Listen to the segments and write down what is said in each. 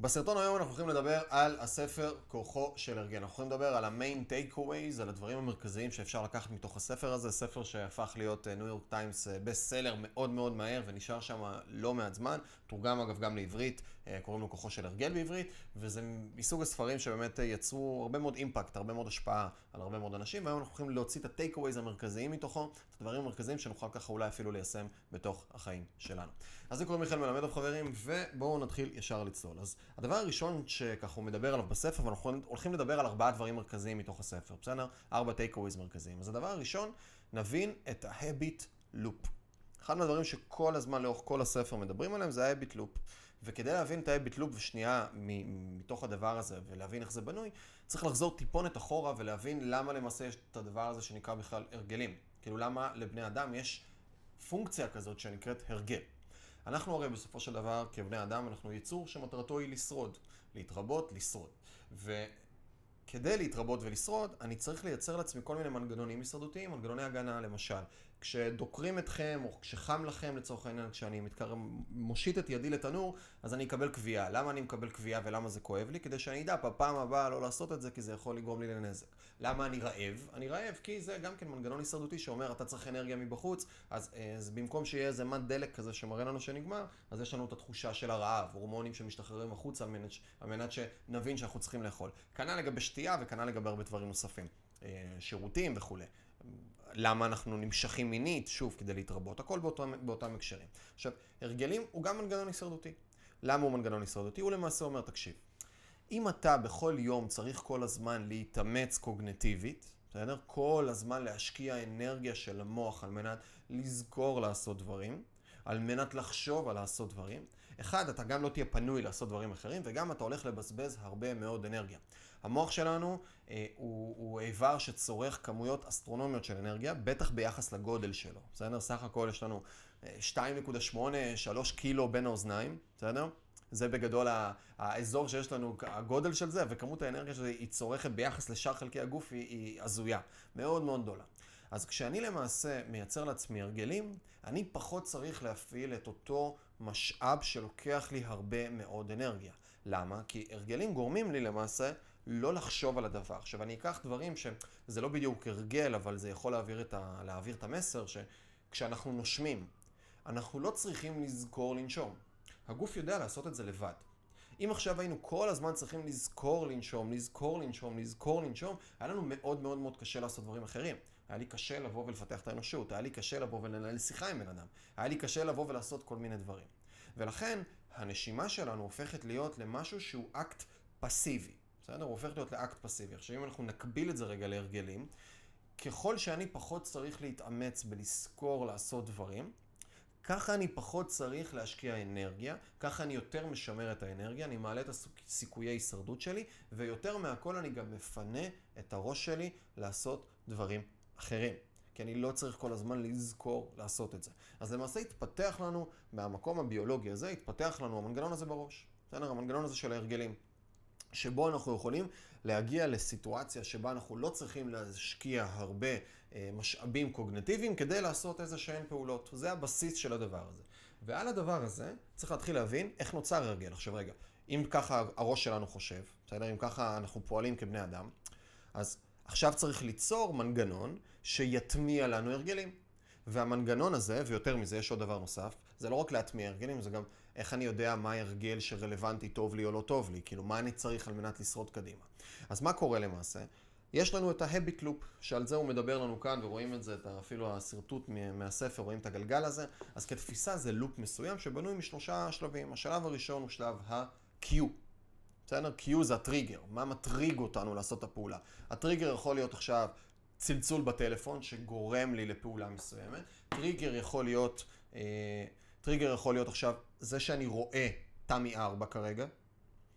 בסרטון היום אנחנו הולכים לדבר על הספר כוחו של הרגל. אנחנו הולכים לדבר על ה main takeaways, על הדברים המרכזיים שאפשר לקחת מתוך הספר הזה. ספר שהפך להיות New York Times best seller מאוד מאוד מהר ונשאר שם לא מעט זמן. תורגם אגב גם לעברית, קוראים לו כוחו של הרגל בעברית, וזה מסוג הספרים שבאמת יצרו הרבה מאוד impact, הרבה מאוד השפעה על הרבה מאוד אנשים, והיום אנחנו הולכים להוציא את ה takeaways המרכזיים מתוכו, את הדברים המרכזיים שנוכל ככה אולי אפילו ליישם בתוך החיים שלנו. אז זה קוראים מיכאל מלמדוב חברים, ובואו נתחיל ישר לצלול. אז הדבר הראשון שככה הוא מדבר עליו בספר, ואנחנו הולכים לדבר על ארבעה דברים מרכזיים מתוך הספר, בסדר? ארבע takeaways מרכזיים. אז הדבר הראשון, נבין את ה-habit loop. אחד מהדברים שכל הזמן לאורך כל הספר מדברים עליהם זה ה-habit loop. וכדי להבין את ה-habit loop ושנייה מתוך הדבר הזה ולהבין איך זה בנוי, צריך לחזור טיפונת אחורה ולהבין למה למעשה יש את הדבר הזה שנקרא בכלל הרגלים. כאילו למה לבני אדם יש פונקציה כזאת שנקראת הרגל. אנחנו הרי בסופו של דבר, כבני אדם, אנחנו יצור שמטרתו היא לשרוד, להתרבות, לשרוד. וכדי להתרבות ולשרוד, אני צריך לייצר לעצמי כל מיני מנגנונים הישרדותיים, מנגנוני הגנה למשל. כשדוקרים אתכם, או כשחם לכם לצורך העניין, כשאני מתקר... מושיט את ידי לתנור, אז אני אקבל קביעה. למה אני מקבל קביעה ולמה זה כואב לי? כדי שאני אדע בפעם הבאה לא לעשות את זה, כי זה יכול לגרום לי לנזק. למה אני רעב? אני רעב כי זה גם כן מנגנון הישרדותי שאומר, אתה צריך אנרגיה מבחוץ, אז, אז במקום שיהיה איזה מד דלק כזה שמראה לנו שנגמר, אז יש לנו את התחושה של הרעב, הורמונים שמשתחררים החוצה על מנת שנבין שאנחנו צריכים לאכול. כנ"ל לגבי שתייה וכנ"ל לגבי הרבה דברים נוספים. אה, שירותים וכולי. למה אנחנו נמשכים מינית? שוב, כדי להתרבות. הכל באותם, באותם הקשרים. עכשיו, הרגלים הוא גם מנגנון הישרדותי. למה הוא מנגנון הישרדותי? הוא למעשה אומר, תקשיב, אם אתה בכל יום צריך כל הזמן להתאמץ קוגנטיבית, בסדר? כל הזמן להשקיע אנרגיה של המוח על מנת לזכור לעשות דברים, על מנת לחשוב על לעשות דברים. אחד, אתה גם לא תהיה פנוי לעשות דברים אחרים, וגם אתה הולך לבזבז הרבה מאוד אנרגיה. המוח שלנו אה, הוא, הוא איבר שצורך כמויות אסטרונומיות של אנרגיה, בטח ביחס לגודל שלו, בסדר? סך הכל יש לנו 2.8, אה, 3 קילו בין האוזניים, בסדר? זה בגדול האזור שיש לנו, הגודל של זה, וכמות האנרגיה שהיא צורכת ביחס לשאר חלקי הגוף היא, היא הזויה, מאוד מאוד גדולה. אז כשאני למעשה מייצר לעצמי הרגלים, אני פחות צריך להפעיל את אותו משאב שלוקח לי הרבה מאוד אנרגיה. למה? כי הרגלים גורמים לי למעשה לא לחשוב על הדבר. עכשיו, אני אקח דברים שזה לא בדיוק הרגל, אבל זה יכול להעביר את, ה, להעביר את המסר שכשאנחנו נושמים, אנחנו לא צריכים לזכור לנשום. הגוף יודע לעשות את זה לבד. אם עכשיו היינו כל הזמן צריכים לזכור לנשום, לזכור לנשום, לזכור לנשום, היה לנו מאוד מאוד מאוד קשה לעשות דברים אחרים. היה לי קשה לבוא ולפתח את האנושות, היה לי קשה לבוא ולנהל שיחה עם בן אדם, היה לי קשה לבוא ולעשות כל מיני דברים. ולכן, הנשימה שלנו הופכת להיות למשהו שהוא אקט פסיבי. בסדר? הוא הופך להיות לאקט פסיבי. עכשיו, אם אנחנו נקביל את זה רגע להרגלים, ככל שאני פחות צריך להתאמץ בלזכור לעשות דברים, ככה אני פחות צריך להשקיע אנרגיה, ככה אני יותר משמר את האנרגיה, אני מעלה את הסיכויי הישרדות שלי, ויותר מהכל אני גם מפנה את הראש שלי לעשות דברים אחרים. כי אני לא צריך כל הזמן לזכור לעשות את זה. אז למעשה התפתח לנו, מהמקום הביולוגי הזה, התפתח לנו המנגנון הזה בראש. בסדר? המנגנון הזה של ההרגלים. שבו אנחנו יכולים להגיע לסיטואציה שבה אנחנו לא צריכים להשקיע הרבה אה, משאבים קוגנטיביים כדי לעשות איזה שהן פעולות. זה הבסיס של הדבר הזה. ועל הדבר הזה צריך להתחיל להבין איך נוצר הרגל. עכשיו רגע, אם ככה הראש שלנו חושב, בסדר? אם ככה אנחנו פועלים כבני אדם, אז עכשיו צריך ליצור מנגנון שיטמיע לנו הרגלים. והמנגנון הזה, ויותר מזה, יש עוד דבר נוסף, זה לא רק להטמיע הרגלים, זה גם איך אני יודע מה הרגל שרלוונטי טוב לי או לא טוב לי, כאילו מה אני צריך על מנת לשרוד קדימה. אז מה קורה למעשה? יש לנו את ה-habit loop, שעל זה הוא מדבר לנו כאן, ורואים את זה, את אפילו השרטוט מהספר, רואים את הגלגל הזה. אז כתפיסה זה לופ מסוים שבנוי משלושה שלבים. השלב הראשון הוא שלב ה-Q. בסדר? Q זה הטריגר, מה מטריג אותנו לעשות את הפעולה. הטריגר יכול להיות עכשיו צלצול בטלפון שגורם לי לפעולה מסוימת. טריגר יכול להיות, אה, טריגר יכול להיות עכשיו זה שאני רואה תמי 4 כרגע.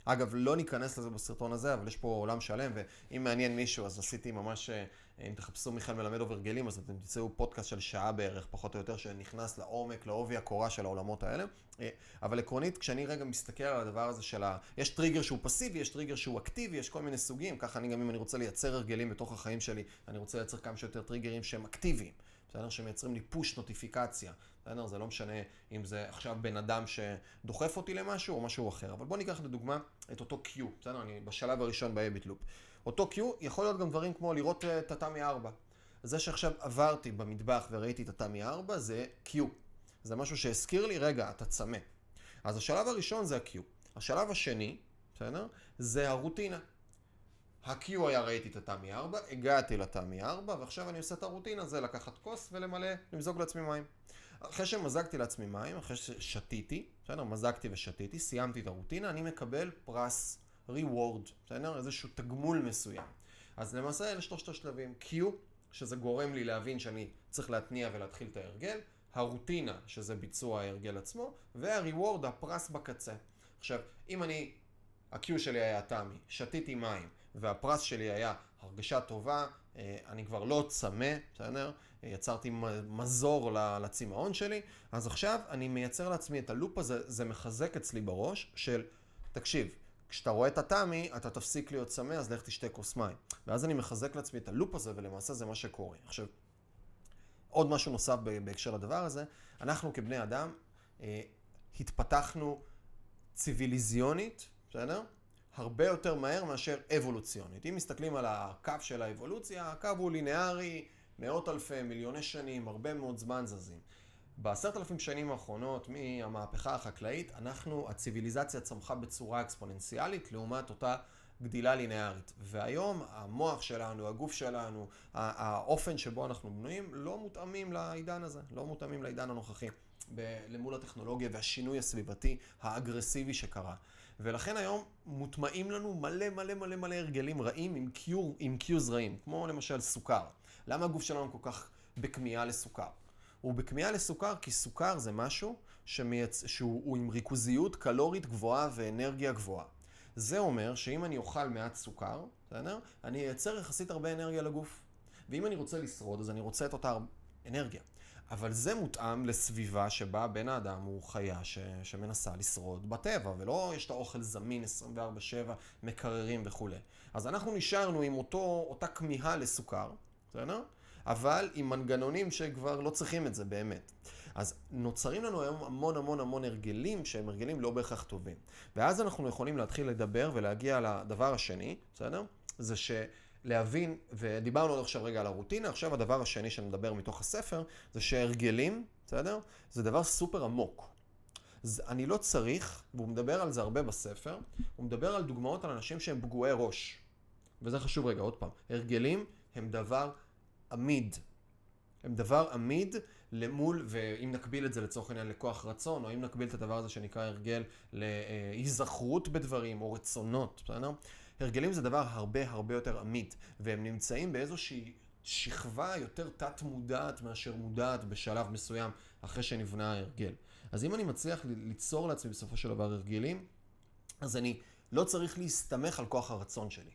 אגב, לא ניכנס לזה בסרטון הזה, אבל יש פה עולם שלם, ואם מעניין מישהו, אז עשיתי ממש, אה, אם תחפשו מיכאל מלמדוב הרגלים, אז אתם תמצאו פודקאסט של שעה בערך, פחות או יותר, שנכנס לעומק, לעובי הקורה של העולמות האלה. אה, אבל עקרונית, כשאני רגע מסתכל על הדבר הזה של ה... יש טריגר שהוא פסיבי, יש טריגר שהוא אקטיבי, יש כל מיני סוגים, ככה אני גם, אם אני רוצה לייצר הרגלים בתוך החיים שלי, אני רוצה לייצר כמה שיותר טריגרים שהם אקטיביים. בסדר? שמייצרים לי פוש נוטיפיקציה, בסדר? זה לא משנה אם זה עכשיו בן אדם שדוחף אותי למשהו או משהו אחר. אבל בוא ניקח לדוגמה את אותו Q, בסדר? אני בשלב הראשון ב-Habit Loop. אותו Q יכול להיות גם דברים כמו לראות אה, את התמי 4. זה שעכשיו עברתי במטבח וראיתי את התמי 4 זה Q. זה משהו שהזכיר לי, רגע, אתה צמא. אז השלב הראשון זה ה-Q. השלב השני, בסדר? זה הרוטינה. ה-Q היה ראיתי את התמי 4, הגעתי לתמי 4, ועכשיו אני עושה את הרוטינה, זה לקחת כוס ולמלא, למזוג לעצמי מים. אחרי שמזגתי לעצמי מים, אחרי ששתיתי, בסדר? מזגתי ושתיתי, סיימתי את הרוטינה, אני מקבל פרס, reward, בסדר? איזשהו תגמול מסוים. אז למעשה אלה שלושת השלבים. Q, שזה גורם לי להבין שאני צריך להתניע ולהתחיל את ההרגל, הרוטינה, שזה ביצוע ההרגל עצמו, וה-reward, הפרס בקצה. עכשיו, אם אני, ה-Q שלי היה תמי, שתיתי מים, והפרס שלי היה הרגשה טובה, אה, אני כבר לא צמא, בסדר? יצרתי מזור לצמאון שלי, אז עכשיו אני מייצר לעצמי את הלופ הזה, זה מחזק אצלי בראש של, תקשיב, כשאתה רואה את התמי, אתה תפסיק להיות צמא, אז לך תשתה כוס מים. ואז אני מחזק לעצמי את הלופ הזה, ולמעשה זה מה שקורה. עכשיו, עוד משהו נוסף בהקשר לדבר הזה, אנחנו כבני אדם אה, התפתחנו ציוויליזיונית, בסדר? הרבה יותר מהר מאשר אבולוציונית. אם מסתכלים על הקו של האבולוציה, הקו הוא לינארי, מאות אלפי, מיליוני שנים, הרבה מאוד זמן זזים. בעשרת אלפים שנים האחרונות, מהמהפכה החקלאית, אנחנו, הציוויליזציה צמחה בצורה אקספוננציאלית לעומת אותה גדילה לינארית. והיום המוח שלנו, הגוף שלנו, האופן שבו אנחנו בנויים, לא מותאמים לעידן הזה, לא מותאמים לעידן הנוכחי. למול הטכנולוגיה והשינוי הסביבתי האגרסיבי שקרה. ולכן היום מוטמעים לנו מלא מלא מלא מלא הרגלים רעים עם קיו, עם קיוז רעים, כמו למשל סוכר. למה הגוף שלנו כל כך בכמיהה לסוכר? הוא בכמיהה לסוכר כי סוכר זה משהו שמייצ... שהוא עם ריכוזיות קלורית גבוהה ואנרגיה גבוהה. זה אומר שאם אני אוכל מעט סוכר, בסדר? אני אייצר יחסית הרבה אנרגיה לגוף. ואם אני רוצה לשרוד, אז אני רוצה את אותה אנרגיה. אבל זה מותאם לסביבה שבה בן האדם הוא חיה ש... שמנסה לשרוד בטבע, ולא יש את האוכל זמין 24-7, מקררים וכולי. אז אנחנו נשארנו עם אותו, אותה כמיהה לסוכר, בסדר? אבל עם מנגנונים שכבר לא צריכים את זה באמת. אז נוצרים לנו היום המון המון המון הרגלים שהם הרגלים לא בהכרח טובים. ואז אנחנו יכולים להתחיל לדבר ולהגיע לדבר השני, בסדר? זה ש... להבין, ודיברנו עוד עכשיו רגע על הרוטינה, עכשיו הדבר השני שנדבר מתוך הספר, זה שהרגלים, בסדר? זה דבר סופר עמוק. אני לא צריך, והוא מדבר על זה הרבה בספר, הוא מדבר על דוגמאות על אנשים שהם פגועי ראש. וזה חשוב רגע, עוד פעם. הרגלים הם דבר עמיד. הם דבר עמיד למול, ואם נקביל את זה לצורך העניין לכוח רצון, או אם נקביל את הדבר הזה שנקרא הרגל להיזכרות בדברים, או רצונות, בסדר? הרגלים זה דבר הרבה הרבה יותר עמית, והם נמצאים באיזושהי שכבה יותר תת-מודעת מאשר מודעת בשלב מסוים אחרי שנבנה ההרגל. אז אם אני מצליח ליצור לעצמי בסופו של דבר הרגלים, אז אני לא צריך להסתמך על כוח הרצון שלי.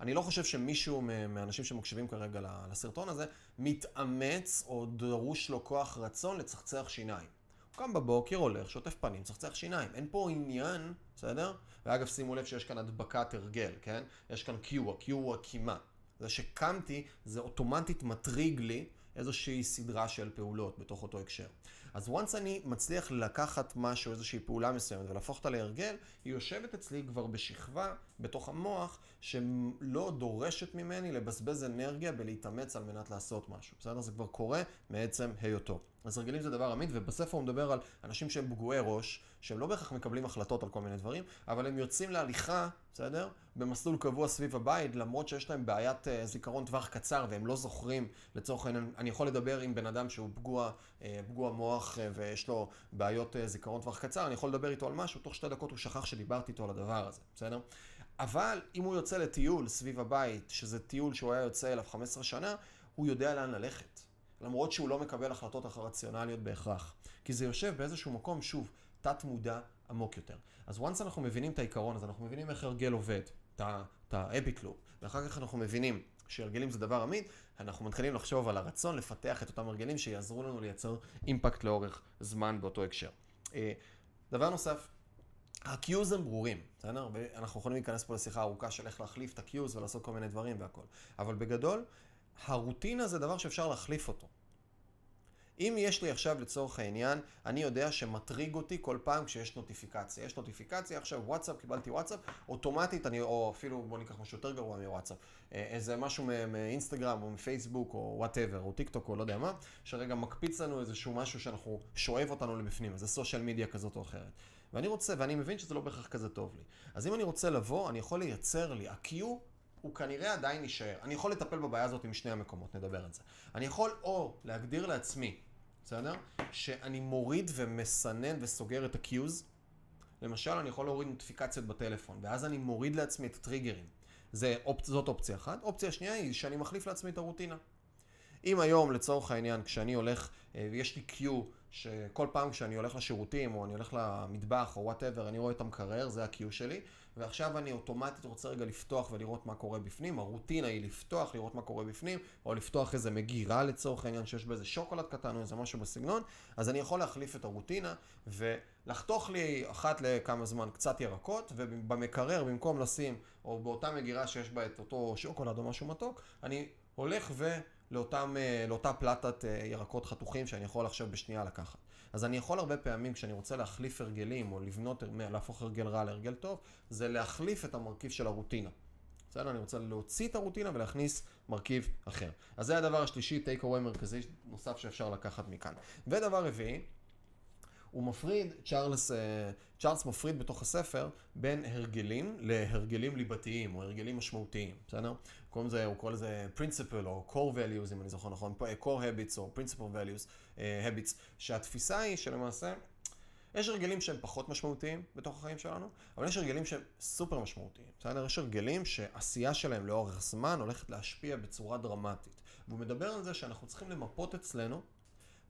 אני לא חושב שמישהו מהאנשים שמקשיבים כרגע לסרטון הזה מתאמץ או דרוש לו כוח רצון לצחצח שיניים. קם בבוקר, הולך, שוטף פנים, צחצח שיניים. אין פה עניין, בסדר? ואגב, שימו לב שיש כאן הדבקת הרגל, כן? יש כאן Q, ה-Q הוא הקימה. זה שקמתי, זה אוטומטית מטריג לי איזושהי סדרה של פעולות בתוך אותו הקשר. אז once אני מצליח לקחת משהו, איזושהי פעולה מסוימת ולהפוך אותה להרגל, היא יושבת אצלי כבר בשכבה בתוך המוח שלא דורשת ממני לבזבז אנרגיה בלהתאמץ על מנת לעשות משהו. בסדר? זה כבר קורה מעצם היותו. אז הרגלים זה דבר אמין, ובספר הוא מדבר על אנשים שהם פגועי ראש, שהם לא בהכרח מקבלים החלטות על כל מיני דברים, אבל הם יוצאים להליכה, בסדר? במסלול קבוע סביב הבית, למרות שיש להם בעיית uh, זיכרון טווח קצר והם לא זוכרים, לצורך העניין, אני יכול לדבר עם בן אדם שהוא פגוע, uh, פגוע מוח uh, ויש לו בעיות uh, זיכרון טווח קצר, אני יכול לדבר איתו על משהו, תוך שתי דקות הוא שכח שדיברתי איתו על הדבר הזה, בסדר? אבל אם הוא יוצא לטיול סביב הבית, שזה טיול שהוא היה יוצא אליו 15 שנה, הוא יודע לאן ללכת. למרות שהוא לא מקבל החלטות רציונליות בהכרח. כי זה יושב באיזשהו מקום, שוב, תת-מודע עמוק יותר. אז once אנחנו מבינים את העיקרון הזה, אנחנו מבינים איך הרגל עובד, את ה-epic loop, ואחר כך אנחנו מבינים שהרגלים זה דבר עמיד, אנחנו מתחילים לחשוב על הרצון לפתח את אותם הרגלים שיעזרו לנו לייצר אימפקט לאורך זמן באותו הקשר. אה, דבר נוסף, ה-Qs הם ברורים, בסדר? ואנחנו יכולים להיכנס פה לשיחה ארוכה של איך להחליף את ה-Qs ולעשות כל מיני דברים והכל. אבל בגדול, הרוטינה זה דבר שאפשר להחליף אותו. אם יש לי עכשיו לצורך העניין, אני יודע שמטריג אותי כל פעם כשיש נוטיפיקציה. יש נוטיפיקציה, עכשיו וואטסאפ, קיבלתי וואטסאפ, אוטומטית אני, או אפילו בוא ניקח משהו יותר גרוע מוואטסאפ, אה, איזה משהו מאינסטגרם או מפייסבוק או whatever, או טיק טוק או לא יודע מה, שרגע מקפיץ לנו איזשהו משהו שאנחנו, שואב אותנו לבפנים, איזה social media כזאת או אחרת. ואני רוצה, ואני מבין שזה לא בהכרח כזה טוב לי. אז אם אני רוצה לבוא, אני יכול לייצר לי, ה-cue הוא כנראה עדיין יישאר. אני יכול לטפל בבעיה הזאת עם שני המקומות, נדבר על זה. אני יכול או להגדיר לעצמי, בסדר? שאני מוריד ומסנן וסוגר את ה-cues. למשל, אני יכול להוריד נוטיפיקציות בטלפון, ואז אני מוריד לעצמי את הטריגרים. זה. זאת אופציה אחת. אופציה שנייה היא שאני מחליף לעצמי את הרוטינה. אם היום, לצורך העניין, כשאני הולך, אה, יש לי cue, שכל פעם כשאני הולך לשירותים, או אני הולך למטבח, או whatever, אני רואה את המקרר, זה ה-cue שלי, ועכשיו אני אוטומטית רוצה רגע לפתוח ולראות מה קורה בפנים. הרוטינה היא לפתוח, לראות מה קורה בפנים, או לפתוח איזה מגירה לצורך העניין שיש בה איזה שוקולד קטן או איזה משהו בסגנון, אז אני יכול להחליף את הרוטינה ולחתוך לי אחת לכמה זמן קצת ירקות, ובמקרר, במקום לשים, או באותה מגירה שיש בה את אותו שוקולד או משהו מתוק, אני הולך ו... לאותם, אה, לאותה פלטת אה, ירקות חתוכים שאני יכול עכשיו בשנייה לקחת. אז אני יכול הרבה פעמים, כשאני רוצה להחליף הרגלים, או לבנות, להפוך הרגל רע להרגל טוב, זה להחליף את המרכיב של הרוטינה. בסדר? אני רוצה להוציא את הרוטינה ולהכניס מרכיב אחר. אז זה הדבר השלישי, take away מרכזי נוסף שאפשר לקחת מכאן. ודבר רביעי, הוא מפריד, צ'ארלס, אה, צ'ארלס מפריד בתוך הספר בין הרגלים להרגלים ליבתיים או הרגלים משמעותיים, בסדר? קוראים לזה, הוא קורא לזה principle או core values, אם אני זוכר נכון, core habits או principle values, uh, habits, שהתפיסה היא שלמעשה, יש הרגלים שהם פחות משמעותיים בתוך החיים שלנו, אבל יש הרגלים שהם סופר משמעותיים, בסדר? יש הרגלים שעשייה שלהם לאורך זמן הולכת להשפיע בצורה דרמטית. והוא מדבר על זה שאנחנו צריכים למפות אצלנו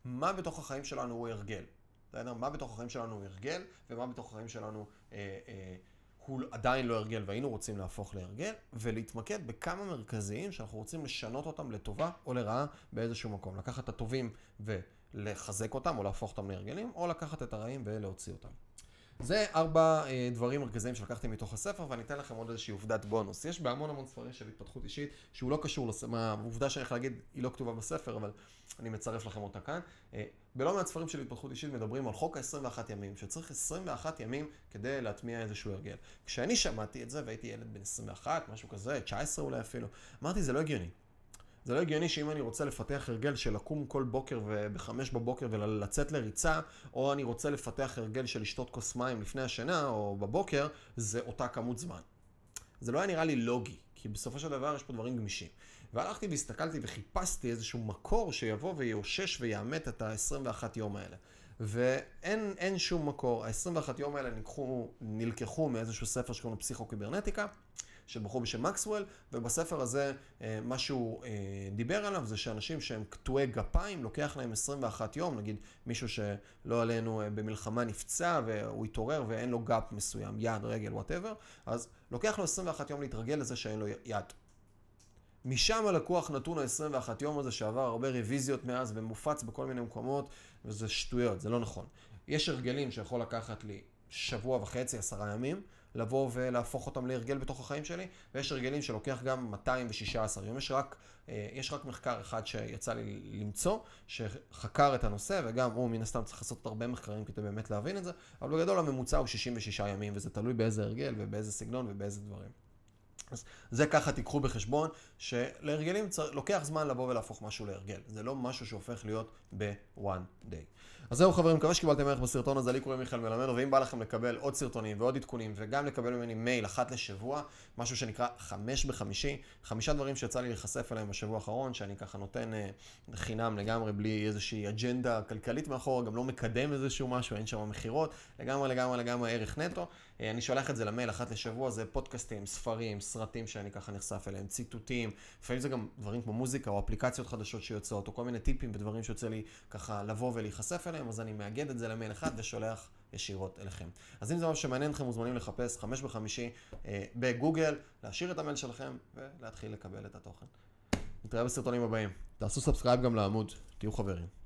מה בתוך החיים שלנו הוא הרגל. בסדר? מה בתוך החיים שלנו הוא הרגל, ומה בתוך החיים שלנו אה, אה, הוא עדיין לא הרגל, והיינו רוצים להפוך להרגל, ולהתמקד בכמה מרכזיים שאנחנו רוצים לשנות אותם לטובה או לרעה באיזשהו מקום. לקחת את הטובים ולחזק אותם, או להפוך אותם להרגלים, או לקחת את הרעים ולהוציא אותם. זה ארבע אה, דברים מרכזיים שלקחתי מתוך הספר, ואני אתן לכם עוד איזושהי עובדת בונוס. יש בהמון המון ספרים של התפתחות אישית, שהוא לא קשור, לס... העובדה שאני הולך להגיד, היא לא כתובה בספר, אבל אני מצרף לכם אותה כאן. אה, בלא מעט ספרים של התפתחות אישית מדברים על חוק ה-21 ימים, שצריך 21 ימים כדי להטמיע איזשהו הרגל. כשאני שמעתי את זה, והייתי ילד בן 21, משהו כזה, 19 אולי אפילו, אמרתי, זה לא הגיוני. זה לא הגיוני שאם אני רוצה לפתח הרגל של לקום כל בוקר ובחמש בבוקר ולצאת לריצה, או אני רוצה לפתח הרגל של לשתות כוס מים לפני השינה או בבוקר, זה אותה כמות זמן. זה לא היה נראה לי לוגי, כי בסופו של דבר יש פה דברים גמישים. והלכתי והסתכלתי וחיפשתי איזשהו מקור שיבוא ויאושש ויאמת את ה-21 יום האלה. ואין שום מקור, ה-21 יום האלה נלקחו, נלקחו מאיזשהו ספר שקוראים לו פסיכו-קיברנטיקה. של בחור בשם מקסוול, ובספר הזה אה, מה שהוא אה, דיבר עליו זה שאנשים שהם קטועי גפיים, לוקח להם 21 יום, נגיד מישהו שלא עלינו אה, במלחמה נפצע והוא התעורר ואין לו גף מסוים, יד, רגל, whatever, אז לוקח לו 21 יום להתרגל לזה שאין לו יד. משם לקוח הנתון ה-21 יום הזה שעבר הרבה רוויזיות מאז ומופץ בכל מיני מקומות, וזה שטויות, זה לא נכון. יש הרגלים שיכול לקחת לי שבוע וחצי, עשרה ימים, לבוא ולהפוך אותם להרגל בתוך החיים שלי, ויש הרגלים שלוקח גם 216 יום. יש רק, אה, יש רק מחקר אחד שיצא לי למצוא, שחקר את הנושא, וגם הוא מן הסתם צריך לעשות הרבה מחקרים כדי באמת להבין את זה, אבל בגדול הממוצע הוא 66 ימים, וזה תלוי באיזה הרגל ובאיזה סגנון ובאיזה דברים. אז זה ככה תיקחו בחשבון, שלהרגלים צר... לוקח זמן לבוא ולהפוך משהו להרגל. זה לא משהו שהופך להיות ב-one day. אז זהו חברים, מקווה שקיבלתם ערך בסרטון הזה, לי קוראים מיכאל מלמד, ואם בא לכם לקבל עוד סרטונים ועוד עדכונים, וגם לקבל ממני מייל אחת לשבוע, משהו שנקרא חמש בחמישי, חמישה דברים שיצא לי להיחשף אליהם בשבוע האחרון, שאני ככה נותן אה, חינם לגמרי, בלי איזושהי אג'נדה כלכלית מאחור, גם לא מקדם איזשהו משהו, אין שם מכירות, לגמרי לגמרי לגמרי ערך נטו. אה, אני שולח את זה למייל אחת לשבוע, זה פודקאסטים, ספרים, סרטים שאני ככה נחשף אליהם, ציטוטים, לפעמים זה גם דברים כמו מוזיקה או אפליקציות חדשות שיוצאות, או כל מיני טיפים ודברים שיוצא לי ככה לבוא ולהיחשף אליהם, אז אני מאגד את זה למייל אחד ושולח ישירות אליכם. אז אם זה משהו שמעניין אתכם, מוזמנים לחפש חמש בחמישי אה, בגוגל, להשאיר את המייל שלכם ולהתחיל לקבל את התוכן. נתראה בסרטונים הבאים. תעשו subscribe גם לעמוד, תהיו חברים.